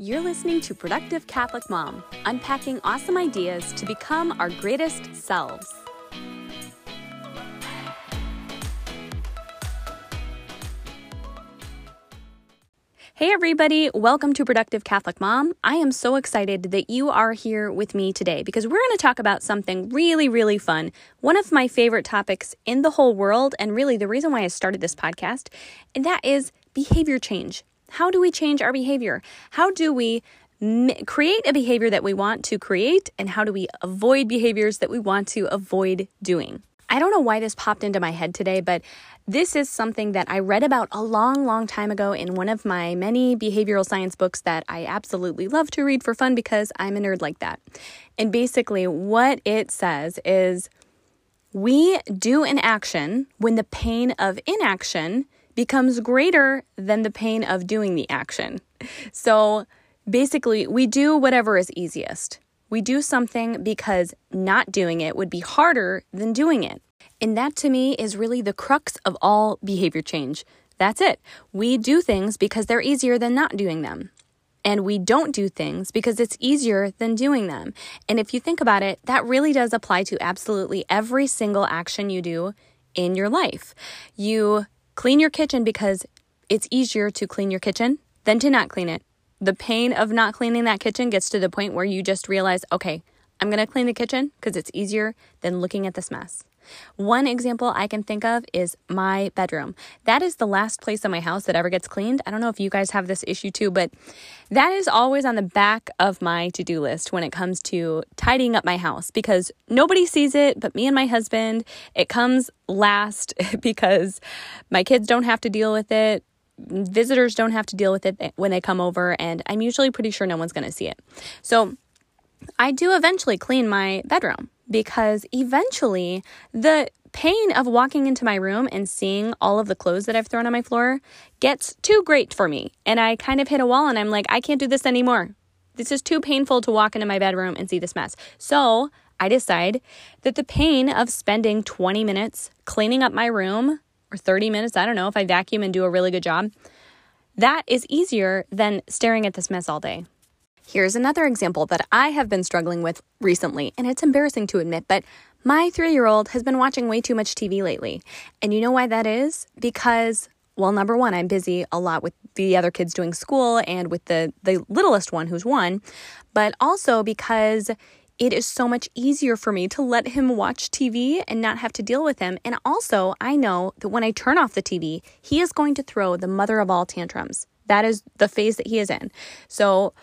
You're listening to Productive Catholic Mom, unpacking awesome ideas to become our greatest selves. Hey, everybody, welcome to Productive Catholic Mom. I am so excited that you are here with me today because we're going to talk about something really, really fun. One of my favorite topics in the whole world, and really the reason why I started this podcast, and that is behavior change. How do we change our behavior? How do we create a behavior that we want to create? And how do we avoid behaviors that we want to avoid doing? I don't know why this popped into my head today, but this is something that I read about a long, long time ago in one of my many behavioral science books that I absolutely love to read for fun because I'm a nerd like that. And basically, what it says is we do an action when the pain of inaction becomes greater than the pain of doing the action. So basically, we do whatever is easiest. We do something because not doing it would be harder than doing it. And that to me is really the crux of all behavior change. That's it. We do things because they're easier than not doing them. And we don't do things because it's easier than doing them. And if you think about it, that really does apply to absolutely every single action you do in your life. You clean your kitchen because it's easier to clean your kitchen than to not clean it the pain of not cleaning that kitchen gets to the point where you just realize, okay, I'm going to clean the kitchen because it's easier than looking at this mess. One example I can think of is my bedroom. That is the last place in my house that ever gets cleaned. I don't know if you guys have this issue too, but that is always on the back of my to do list when it comes to tidying up my house because nobody sees it but me and my husband. It comes last because my kids don't have to deal with it visitors don't have to deal with it when they come over, and I'm usually pretty sure no one's going to see it. So I do eventually clean my bedroom because eventually the pain of walking into my room and seeing all of the clothes that I've thrown on my floor gets too great for me. And I kind of hit a wall and I'm like, I can't do this anymore. This is too painful to walk into my bedroom and see this mess. So I decide that the pain of spending 20 minutes cleaning up my room or 30 minutes, I don't know, if I vacuum and do a really good job, that is easier than staring at this mess all day. Here's another example that I have been struggling with recently, and it's embarrassing to admit, but my three year old has been watching way too much TV lately. And you know why that is? Because, well, number one, I'm busy a lot with the other kids doing school and with the, the littlest one who's one, but also because it is so much easier for me to let him watch TV and not have to deal with him. And also, I know that when I turn off the TV, he is going to throw the mother of all tantrums. That is the phase that he is in. So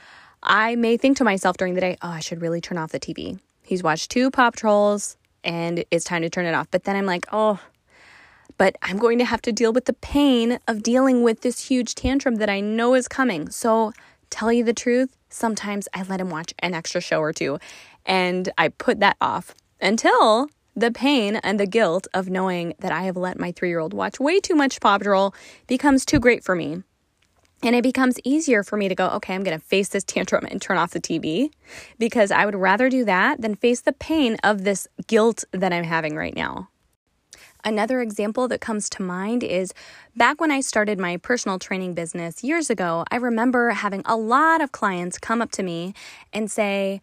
I may think to myself during the day, oh, I should really turn off the TV. He's watched two Paw Patrols and it's time to turn it off. But then I'm like, oh, but I'm going to have to deal with the pain of dealing with this huge tantrum that I know is coming. So, tell you the truth, sometimes I let him watch an extra show or two and I put that off until the pain and the guilt of knowing that I have let my three year old watch way too much Paw Patrol becomes too great for me. And it becomes easier for me to go, okay, I'm going to face this tantrum and turn off the TV because I would rather do that than face the pain of this guilt that I'm having right now. Another example that comes to mind is back when I started my personal training business years ago, I remember having a lot of clients come up to me and say,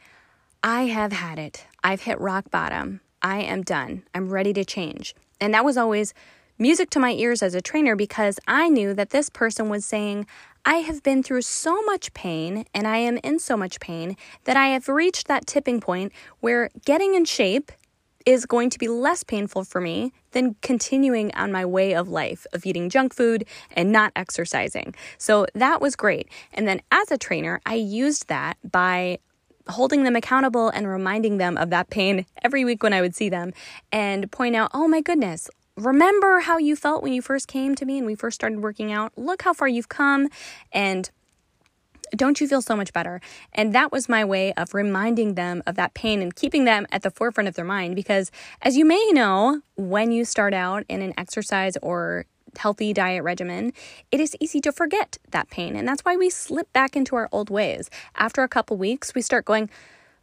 I have had it. I've hit rock bottom. I am done. I'm ready to change. And that was always music to my ears as a trainer because I knew that this person was saying, I have been through so much pain and I am in so much pain that I have reached that tipping point where getting in shape is going to be less painful for me than continuing on my way of life of eating junk food and not exercising. So that was great. And then as a trainer, I used that by holding them accountable and reminding them of that pain every week when I would see them and point out, oh my goodness, remember how you felt when you first came to me and we first started working out? Look how far you've come. And don't you feel so much better? And that was my way of reminding them of that pain and keeping them at the forefront of their mind. Because as you may know, when you start out in an exercise or healthy diet regimen, it is easy to forget that pain. And that's why we slip back into our old ways. After a couple weeks, we start going,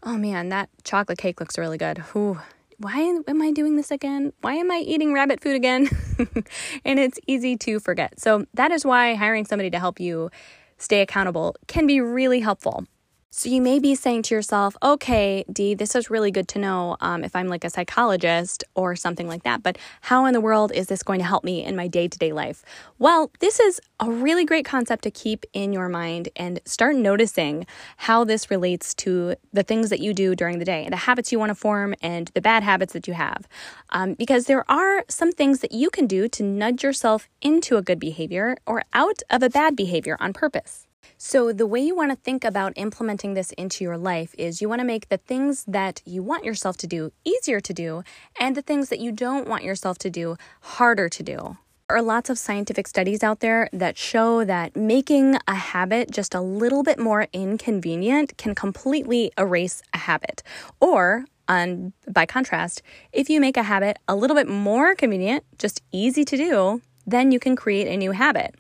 oh man, that chocolate cake looks really good. Ooh, why am I doing this again? Why am I eating rabbit food again? and it's easy to forget. So that is why hiring somebody to help you stay accountable can be really helpful. So you may be saying to yourself, okay, Dee, this is really good to know um, if I'm like a psychologist or something like that, but how in the world is this going to help me in my day to day life? Well, this is a really great concept to keep in your mind and start noticing how this relates to the things that you do during the day, the habits you want to form, and the bad habits that you have. Um, because there are some things that you can do to nudge yourself into a good behavior or out of a bad behavior on purpose. So, the way you want to think about implementing this into your life is you want to make the things that you want yourself to do easier to do, and the things that you don't want yourself to do harder to do. There are lots of scientific studies out there that show that making a habit just a little bit more inconvenient can completely erase a habit. Or, on, by contrast, if you make a habit a little bit more convenient, just easy to do, then you can create a new habit.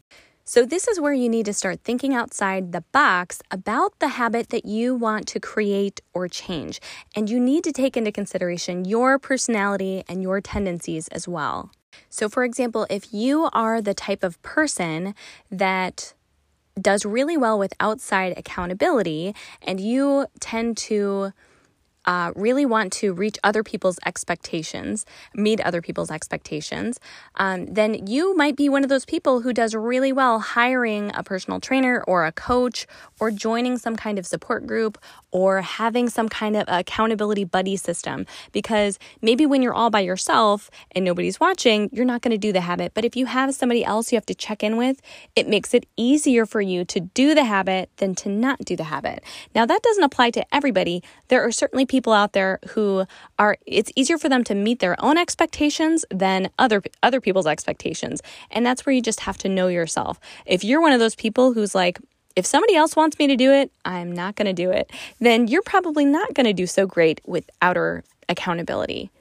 So, this is where you need to start thinking outside the box about the habit that you want to create or change. And you need to take into consideration your personality and your tendencies as well. So, for example, if you are the type of person that does really well with outside accountability and you tend to uh, really want to reach other people's expectations, meet other people's expectations, um, then you might be one of those people who does really well hiring a personal trainer or a coach or joining some kind of support group or having some kind of accountability buddy system. Because maybe when you're all by yourself and nobody's watching, you're not going to do the habit. But if you have somebody else you have to check in with, it makes it easier for you to do the habit than to not do the habit. Now, that doesn't apply to everybody. There are certainly people out there who are, it's easier for them to meet their own expectations than other, other people's expectations. And that's where you just have to know yourself. If you're one of those people who's like, if somebody else wants me to do it, I'm not going to do it. Then you're probably not going to do so great with outer accountability.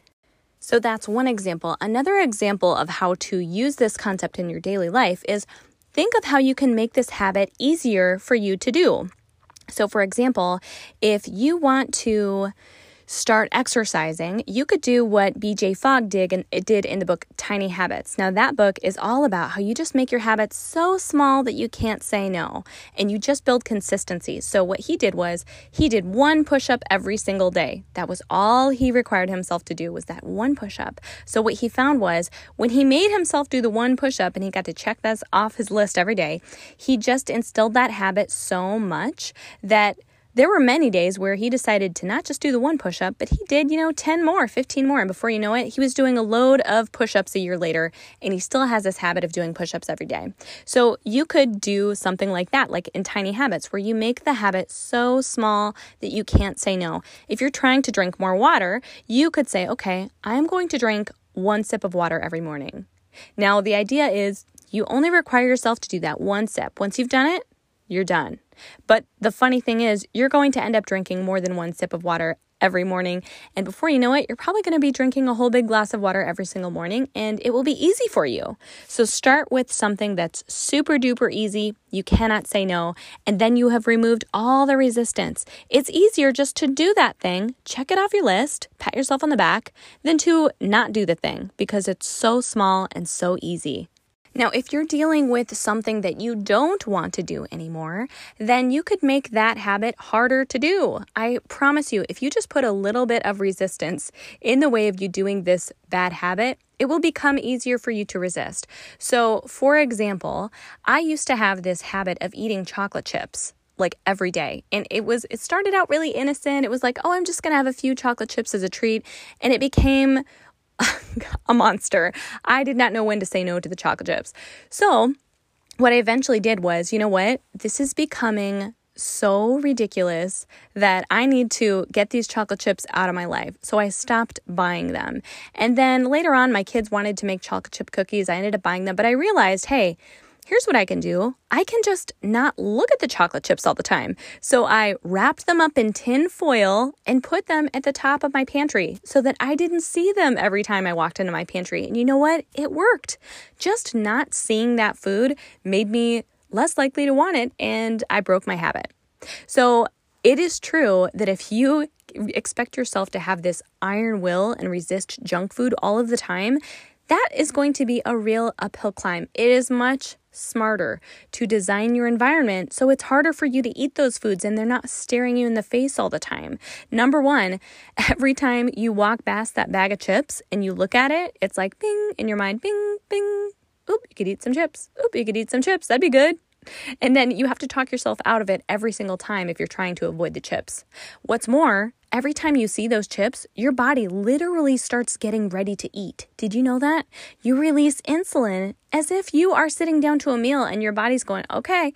So that's one example. Another example of how to use this concept in your daily life is think of how you can make this habit easier for you to do. So, for example, if you want to start exercising, you could do what BJ Fogg did in, eh, did in the book Tiny Habits. Now, that book is all about how you just make your habits so small that you can't say no and you just build consistency. So, what he did was he did one push up every single day. That was all he required himself to do was that one push up. So, what he found was when he made himself do the one push up and he got to check this off his list every day, he just instilled that habit so much that there were many days where he decided to not just do the one push up, but he did, you know, 10 more, 15 more. And before you know it, he was doing a load of push ups a year later, and he still has this habit of doing push ups every day. So you could do something like that, like in tiny habits, where you make the habit so small that you can't say no. If you're trying to drink more water, you could say, okay, I'm going to drink one sip of water every morning. Now, the idea is you only require yourself to do that one sip. Once you've done it, you're done. But the funny thing is, you're going to end up drinking more than one sip of water every morning. And before you know it, you're probably going to be drinking a whole big glass of water every single morning, and it will be easy for you. So start with something that's super duper easy. You cannot say no. And then you have removed all the resistance. It's easier just to do that thing, check it off your list, pat yourself on the back, than to not do the thing because it's so small and so easy. Now, if you're dealing with something that you don't want to do anymore, then you could make that habit harder to do. I promise you, if you just put a little bit of resistance in the way of you doing this bad habit, it will become easier for you to resist. So, for example, I used to have this habit of eating chocolate chips like every day. And it was it started out really innocent. It was like, "Oh, I'm just going to have a few chocolate chips as a treat." And it became a monster. I did not know when to say no to the chocolate chips. So, what I eventually did was, you know what? This is becoming so ridiculous that I need to get these chocolate chips out of my life. So I stopped buying them. And then later on, my kids wanted to make chocolate chip cookies. I ended up buying them, but I realized, hey, Here's what I can do I can just not look at the chocolate chips all the time. So I wrapped them up in tin foil and put them at the top of my pantry so that I didn't see them every time I walked into my pantry. And you know what? It worked. Just not seeing that food made me less likely to want it, and I broke my habit. So it is true that if you expect yourself to have this iron will and resist junk food all of the time, that is going to be a real uphill climb. It is much smarter to design your environment so it's harder for you to eat those foods and they're not staring you in the face all the time. Number one, every time you walk past that bag of chips and you look at it, it's like bing in your mind, bing, bing. Oop, you could eat some chips. Oop, you could eat some chips. That'd be good. And then you have to talk yourself out of it every single time if you're trying to avoid the chips. What's more, every time you see those chips, your body literally starts getting ready to eat. Did you know that? You release insulin as if you are sitting down to a meal and your body's going, okay,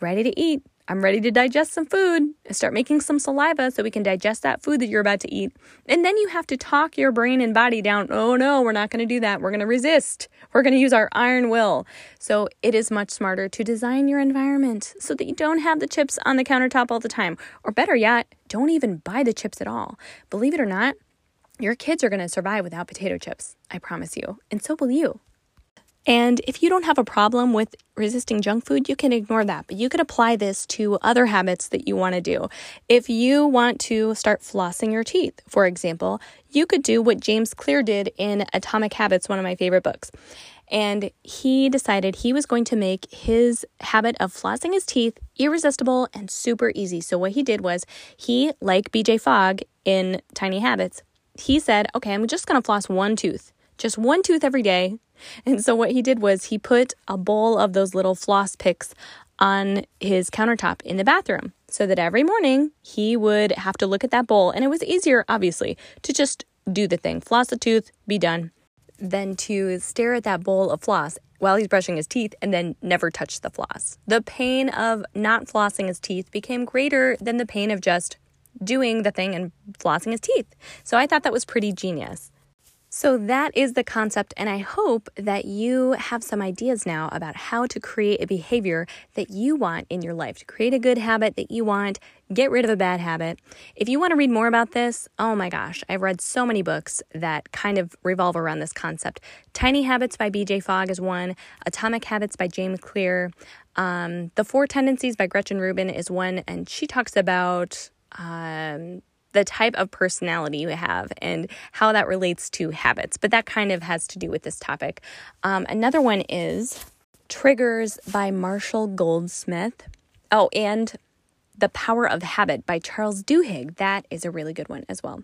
ready to eat. I'm ready to digest some food. Start making some saliva so we can digest that food that you're about to eat. And then you have to talk your brain and body down. Oh no, we're not going to do that. We're going to resist. We're going to use our iron will. So it is much smarter to design your environment so that you don't have the chips on the countertop all the time. Or better yet, don't even buy the chips at all. Believe it or not, your kids are going to survive without potato chips. I promise you. And so will you. And if you don't have a problem with resisting junk food, you can ignore that. But you could apply this to other habits that you want to do. If you want to start flossing your teeth, for example, you could do what James Clear did in Atomic Habits, one of my favorite books. And he decided he was going to make his habit of flossing his teeth irresistible and super easy. So, what he did was he, like BJ Fogg in Tiny Habits, he said, Okay, I'm just going to floss one tooth, just one tooth every day and so what he did was he put a bowl of those little floss picks on his countertop in the bathroom so that every morning he would have to look at that bowl. And it was easier, obviously, to just do the thing floss a tooth, be done, than to stare at that bowl of floss while he's brushing his teeth and then never touch the floss. The pain of not flossing his teeth became greater than the pain of just doing the thing and flossing his teeth. So I thought that was pretty genius. So, that is the concept, and I hope that you have some ideas now about how to create a behavior that you want in your life, to create a good habit that you want, get rid of a bad habit. If you want to read more about this, oh my gosh, I've read so many books that kind of revolve around this concept. Tiny Habits by BJ Fogg is one, Atomic Habits by James Clear, um, The Four Tendencies by Gretchen Rubin is one, and she talks about. Um, the type of personality you have and how that relates to habits. But that kind of has to do with this topic. Um, another one is Triggers by Marshall Goldsmith. Oh, and The Power of Habit by Charles Duhigg. That is a really good one as well.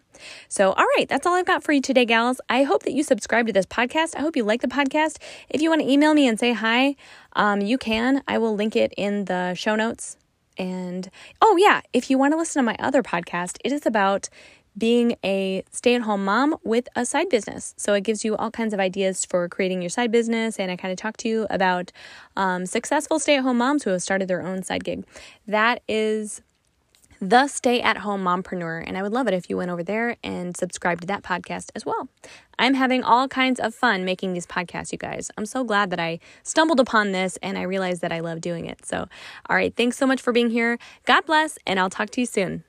So, all right, that's all I've got for you today, gals. I hope that you subscribe to this podcast. I hope you like the podcast. If you want to email me and say hi, um, you can. I will link it in the show notes and oh, yeah, if you want to listen to my other podcast, it is about being a stay at home mom with a side business. So it gives you all kinds of ideas for creating your side business. And I kind of talk to you about um, successful stay at home moms who have started their own side gig. That is the Stay at Home Mompreneur. And I would love it if you went over there and subscribed to that podcast as well. I'm having all kinds of fun making these podcasts, you guys. I'm so glad that I stumbled upon this and I realized that I love doing it. So, all right, thanks so much for being here. God bless, and I'll talk to you soon.